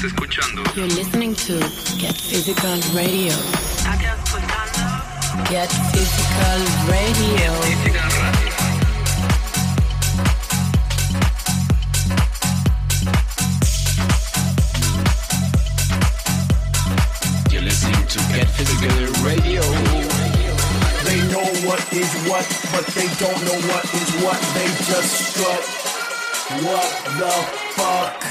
Estás escuchando You're listening to Get Physical Radio. Get Physical Radio. Physical Radio. You're listening to Get Physical Radio. They know what is what, but they don't know what is what. They just strut. What the fuck?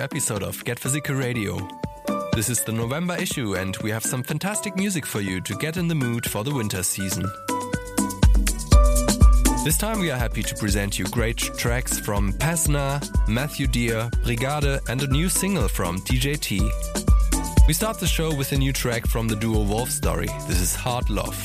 Episode of Get Physical Radio. This is the November issue, and we have some fantastic music for you to get in the mood for the winter season. This time we are happy to present you great tracks from Pezzner, Matthew Dear, Brigade, and a new single from TJT. We start the show with a new track from the duo Wolf Story. This is Hard Love.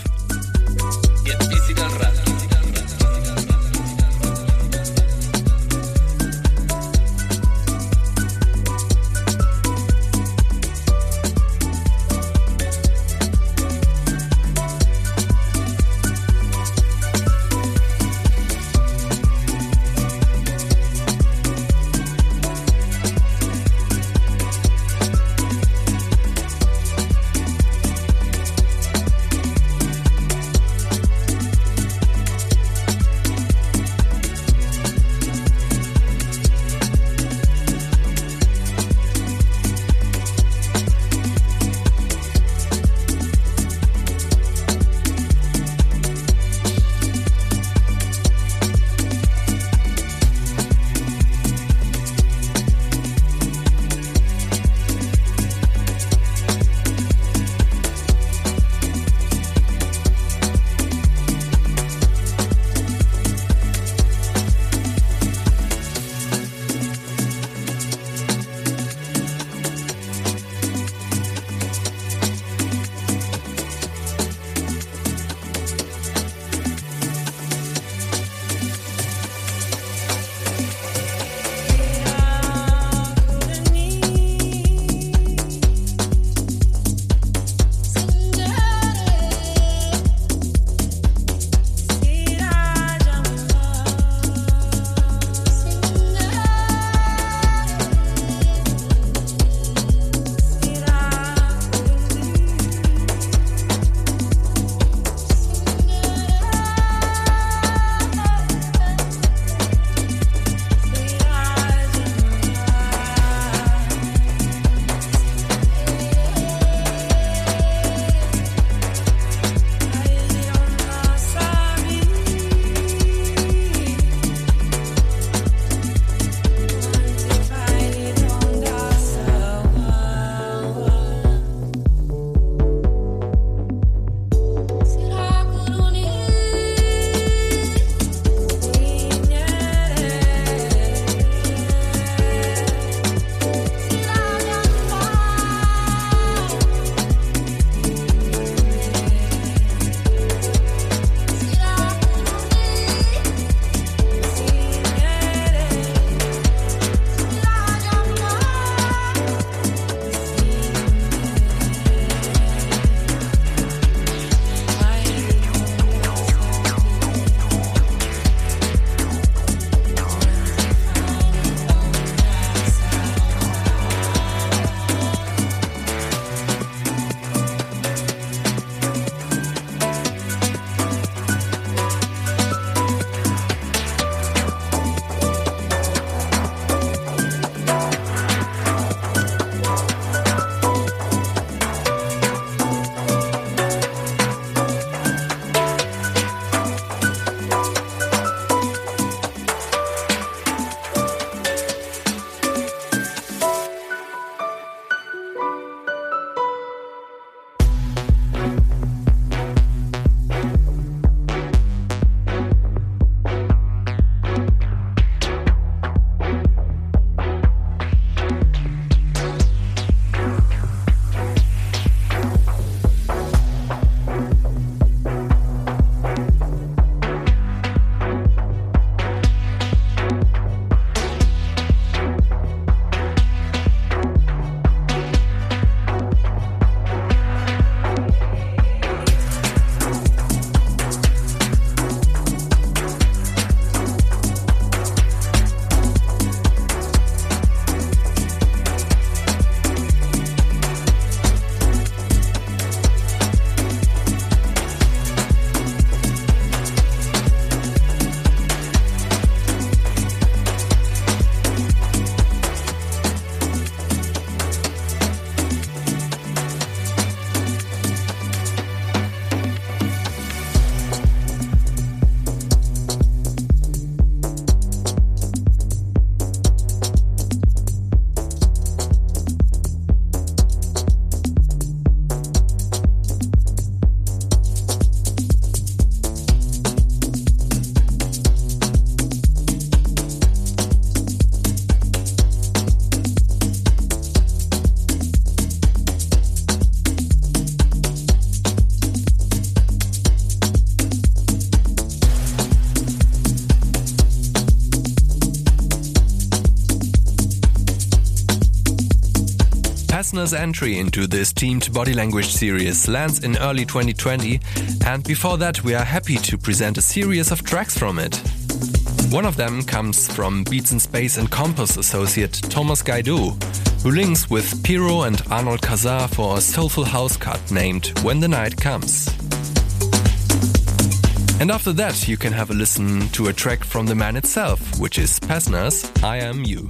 Pezzner's entry into this teamed body language series lands in early 2020, and before that, we are happy to present a series of tracks from it. One of them comes from Beats in Space and Compass associate Thomas Gaido, who links with Piro and Arnold Kazar for a soulful house cut named When the Night Comes. And after that, you can have a listen to a track from the man itself, which is Pezzner's I Am You.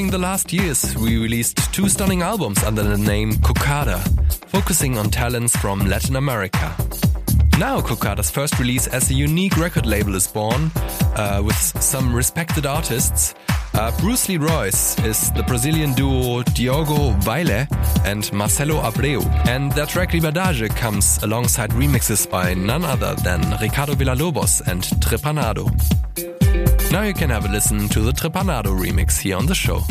During the last years, we released two stunning albums under the name Cocada, focusing on talents from Latin America. Now, Cocada's first release as a unique record label is born, uh, with some respected artists. Uh, Bruce Lee Royce is the Brazilian duo Diogo Vaile and Marcelo Abreu, and their track Liberdade comes alongside remixes by none other than Ricardo Villalobos and Trepanado. Now you can have a listen to the Trepanado remix here on the show.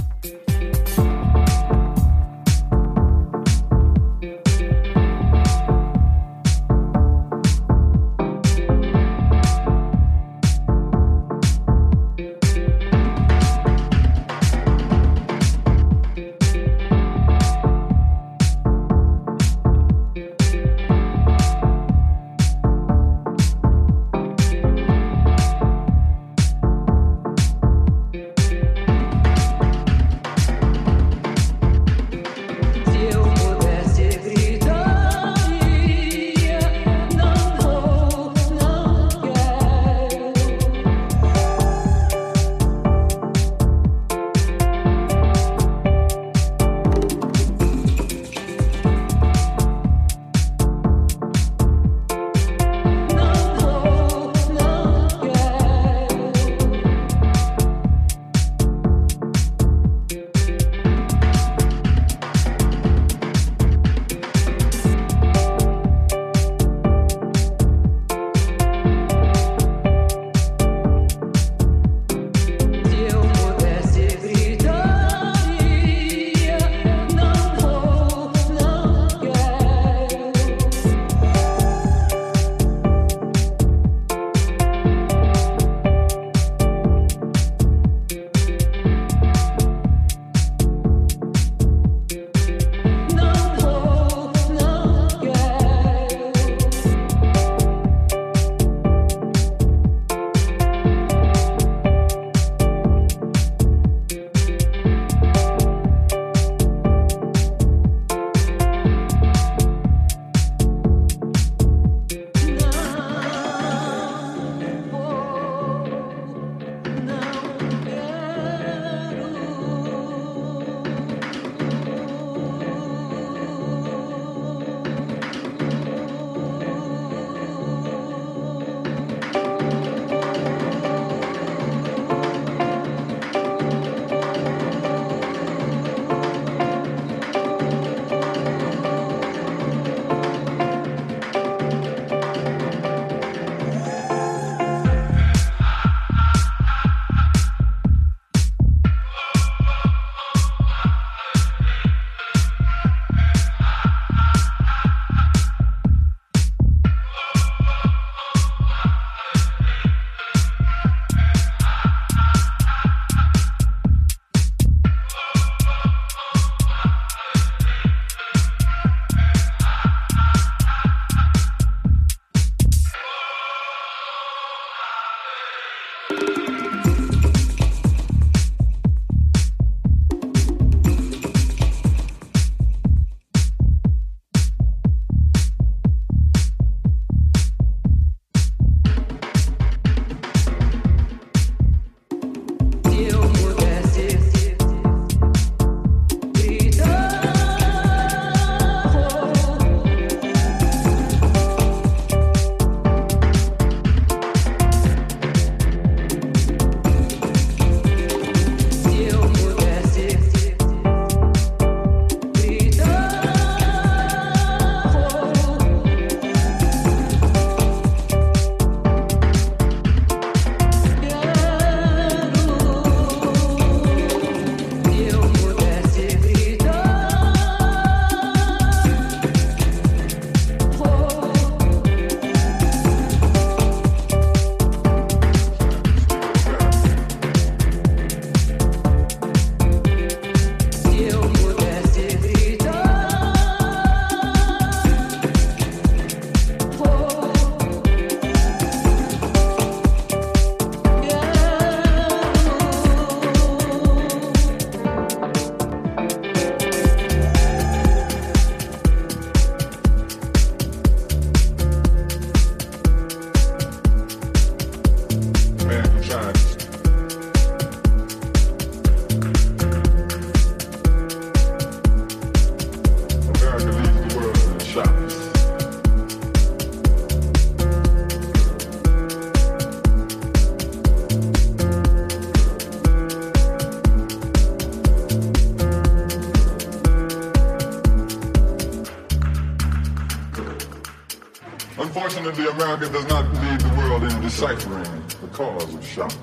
Deciphering the cause of shock.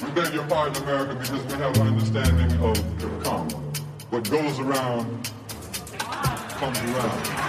We beg your pardon, America, because we have an understanding of karma. What goes around comes around.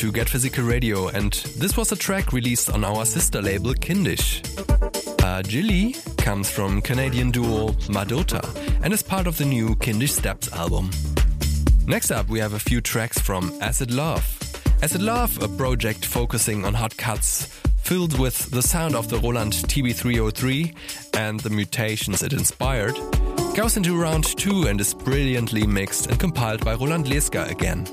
To Get Physical Radio, and this was a track released on our sister label Kindisch. Uh, Jilly comes from Canadian duo Madota and is part of the new Kindisch Steps album. Next up, we have a few tracks from Acid Love. Acid Love, a project focusing on hot cuts filled with the sound of the Roland TB303 and the mutations it inspired, goes into round two and is brilliantly mixed and compiled by Roland Leesker again.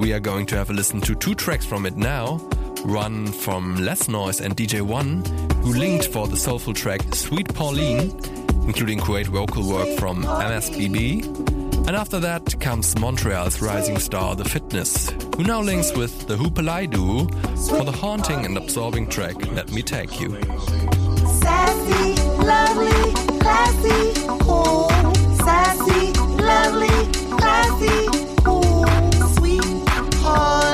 We are going to have a listen to two tracks from it now. One from Les Noise and DJ One, who linked for the soulful track Sweet Pauline, including great vocal work from MSBB. And after that comes Montreal's rising star The Fitness, who now links with the Hoopalai duo for the haunting and absorbing track Let Me Take You. Sassy, lovely, classy, cool. Sassy, lovely, classy, cool. Sweet Holly.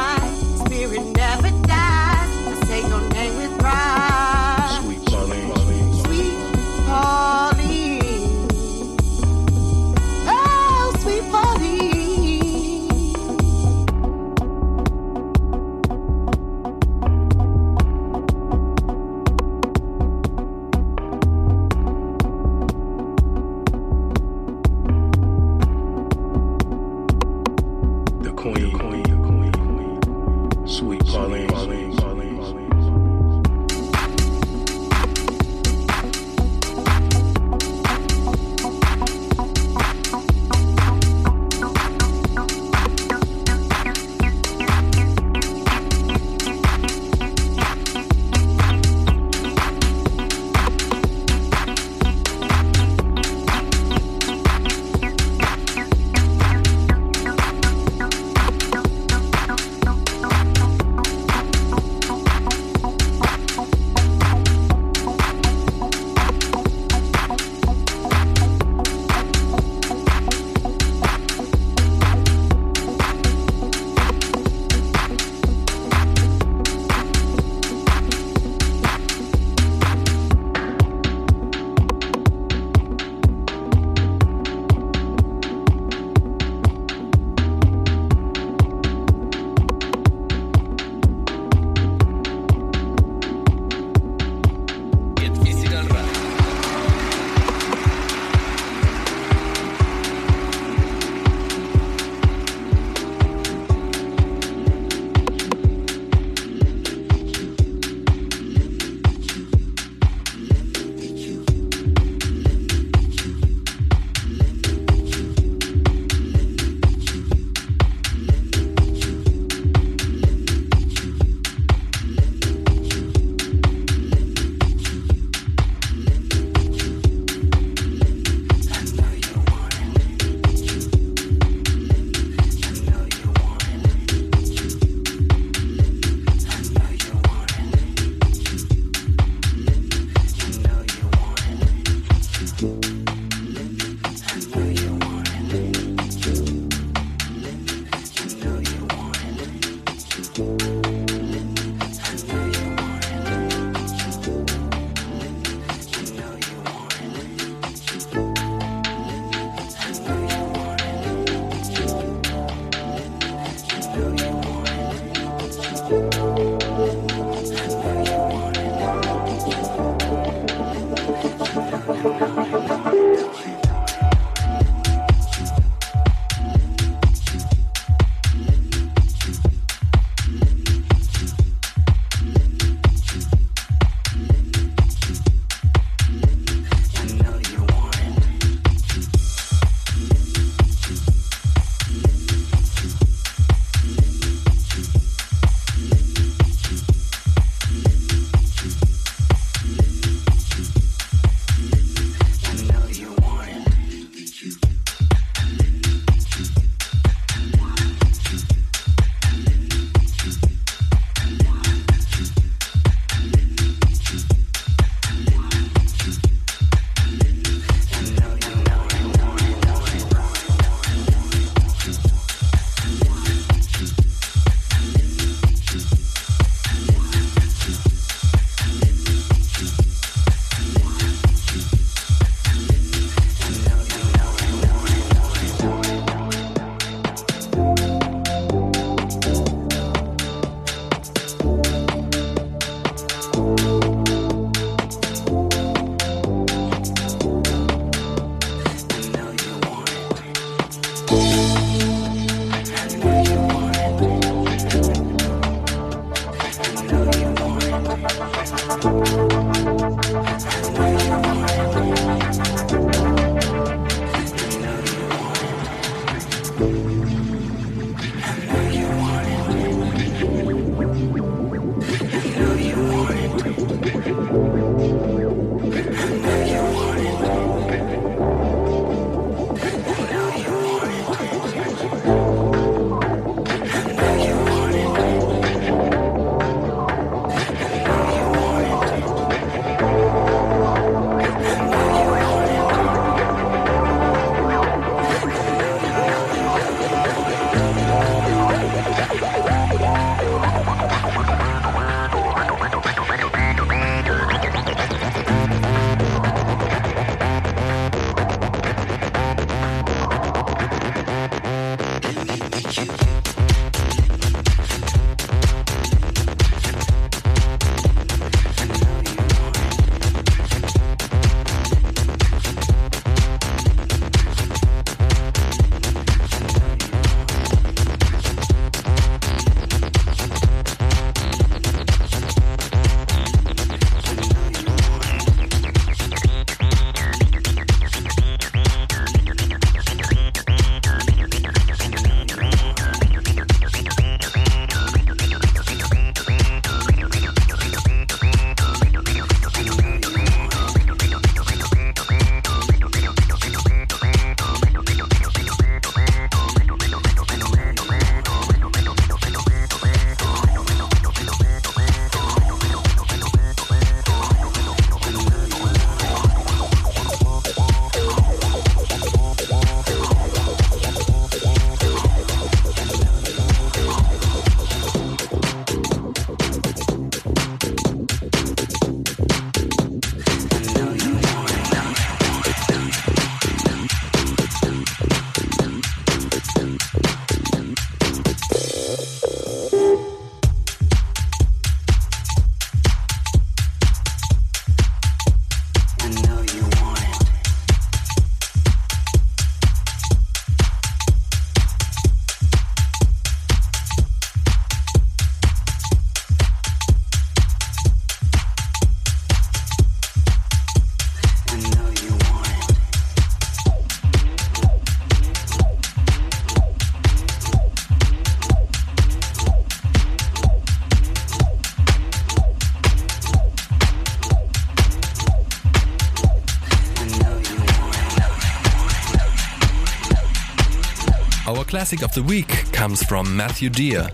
classic of the week comes from Matthew Dear.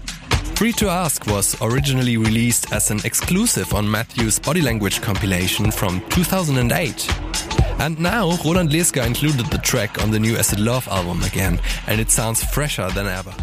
Free to Ask was originally released as an exclusive on Matthew's Body Language compilation from 2008. And now Roland Leesker included the track on the new Acid Love album again, and it sounds fresher than ever.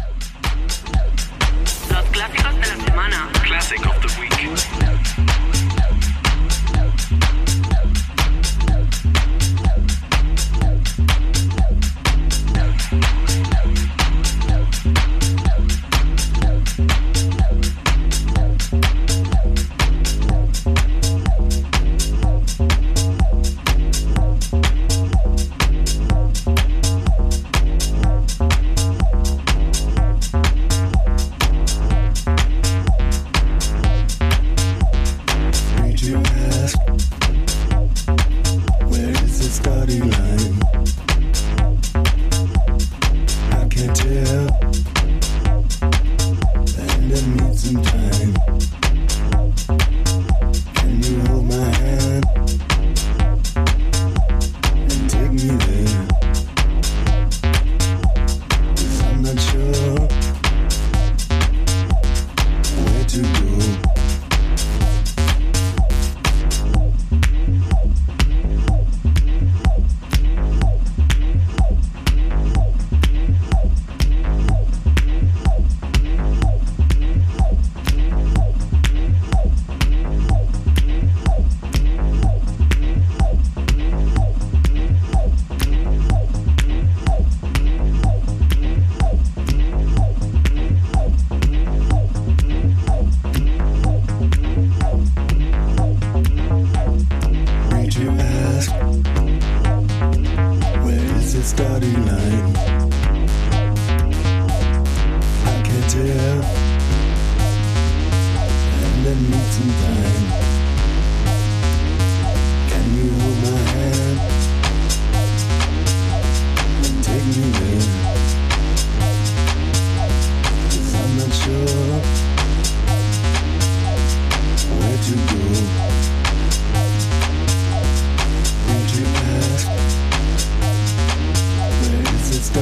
I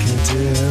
can tell.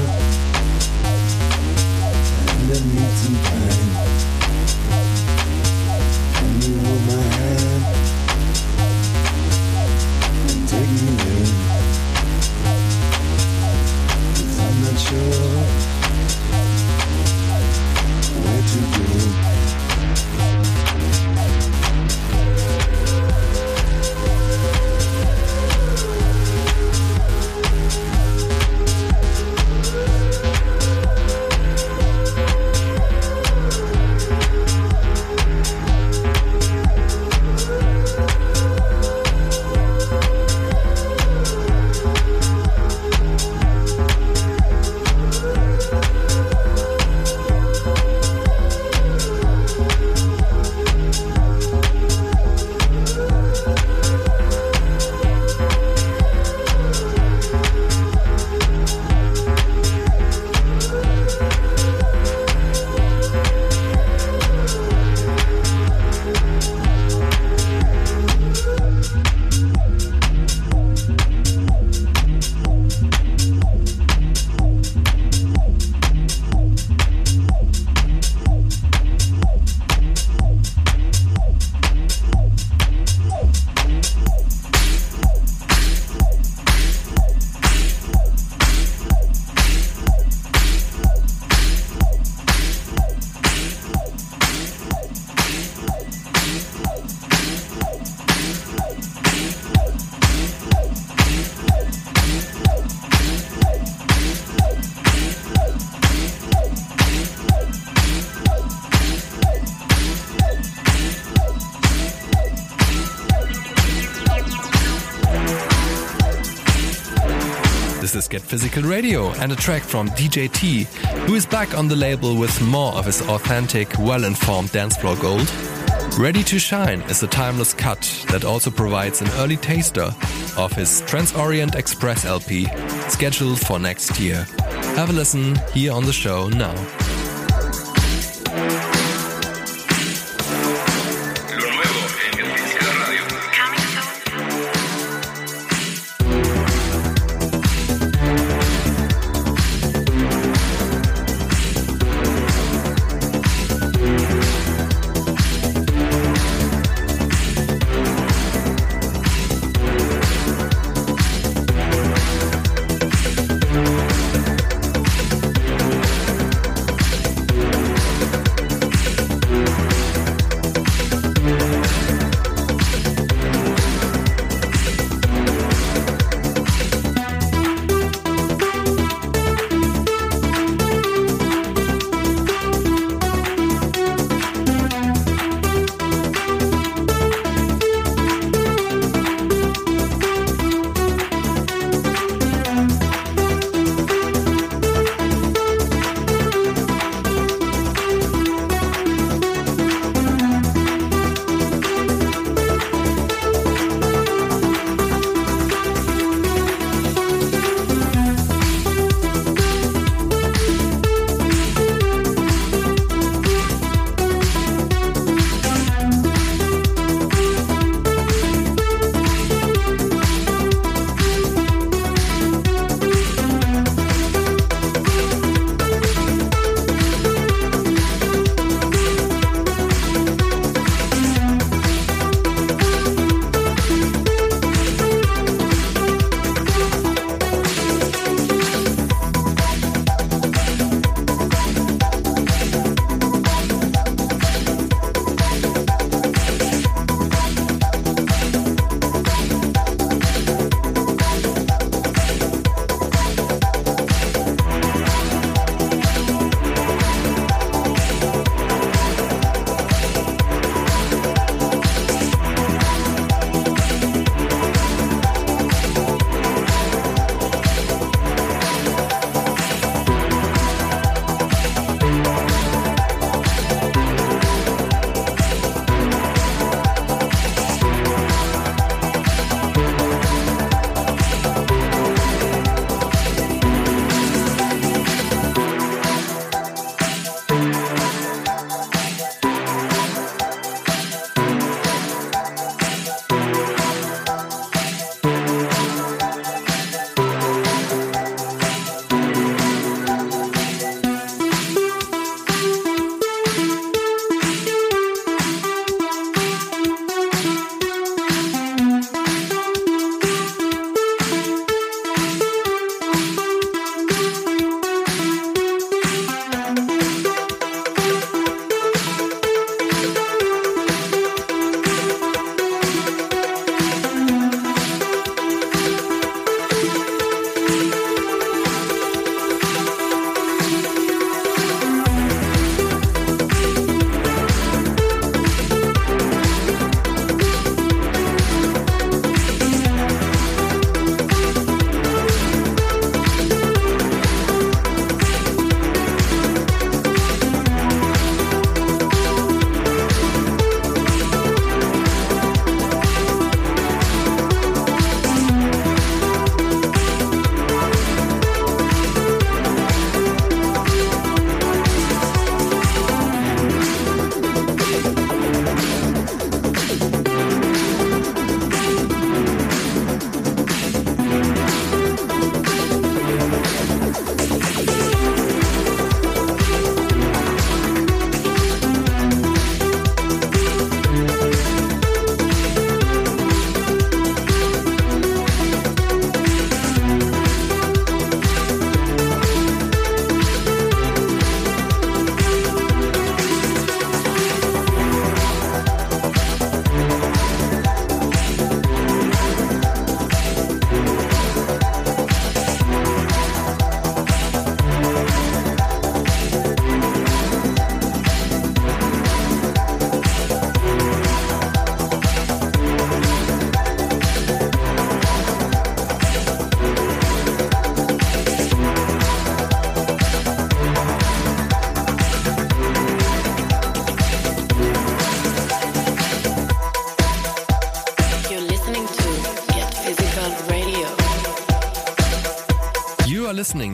Physical Radio and a track from DJ T, who is back on the label with more of his authentic, well informed dance floor gold. Ready to Shine is a timeless cut that also provides an early taster of his Transorient Express LP, scheduled for next year. Have a listen here on the show now.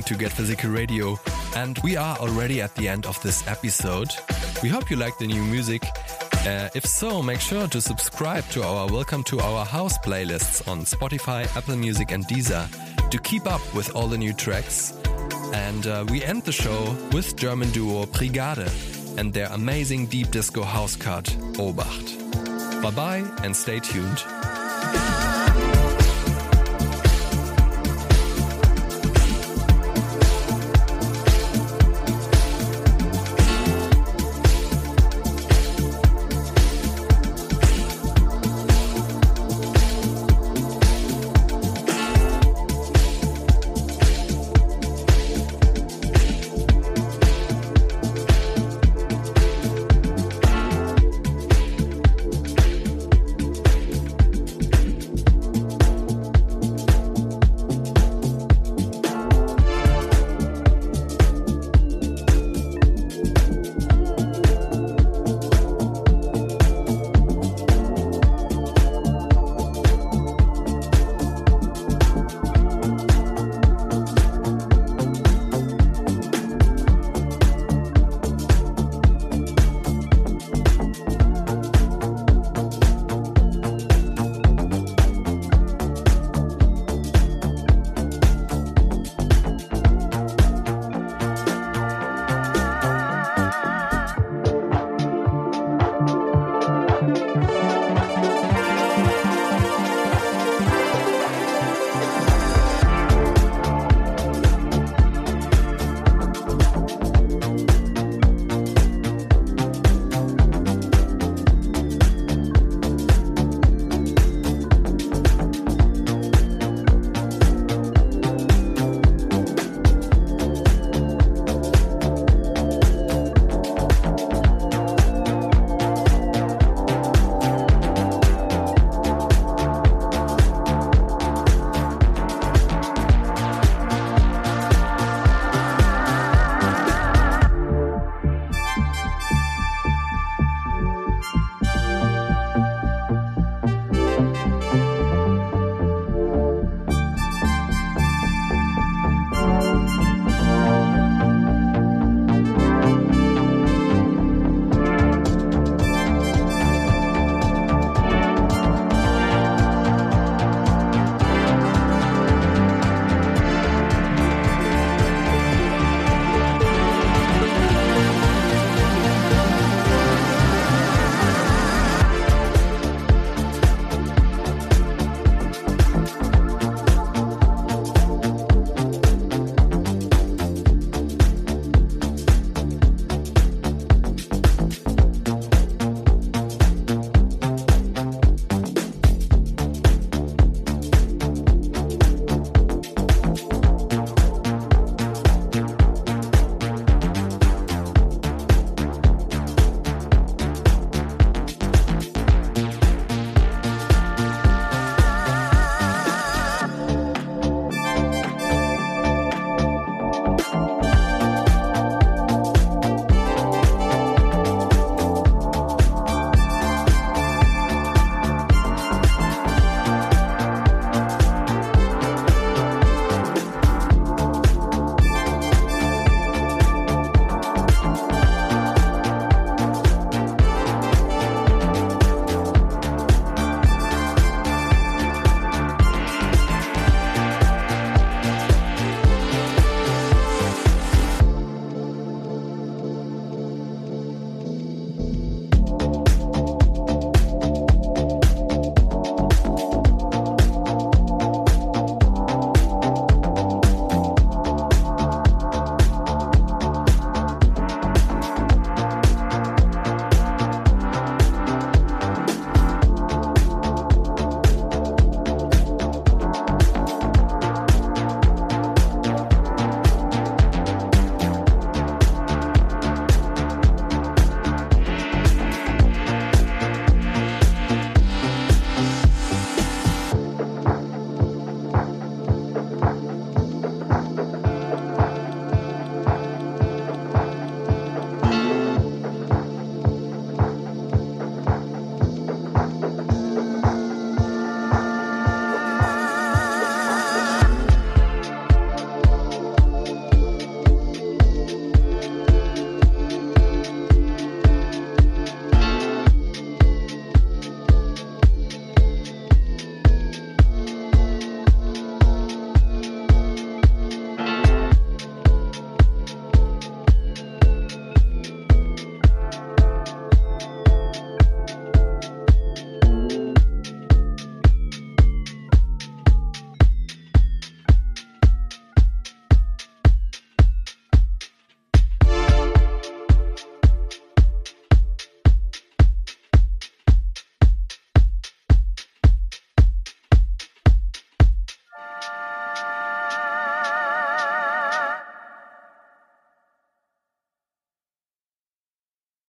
To Get Physical Radio, and we are already at the end of this episode. We hope you like the new music. Uh, if so, make sure to subscribe to our Welcome to Our House playlists on Spotify, Apple Music, and Deezer to keep up with all the new tracks. And uh, we end the show with German duo Brigade and their amazing deep disco house cut, Obacht. Bye bye and stay tuned.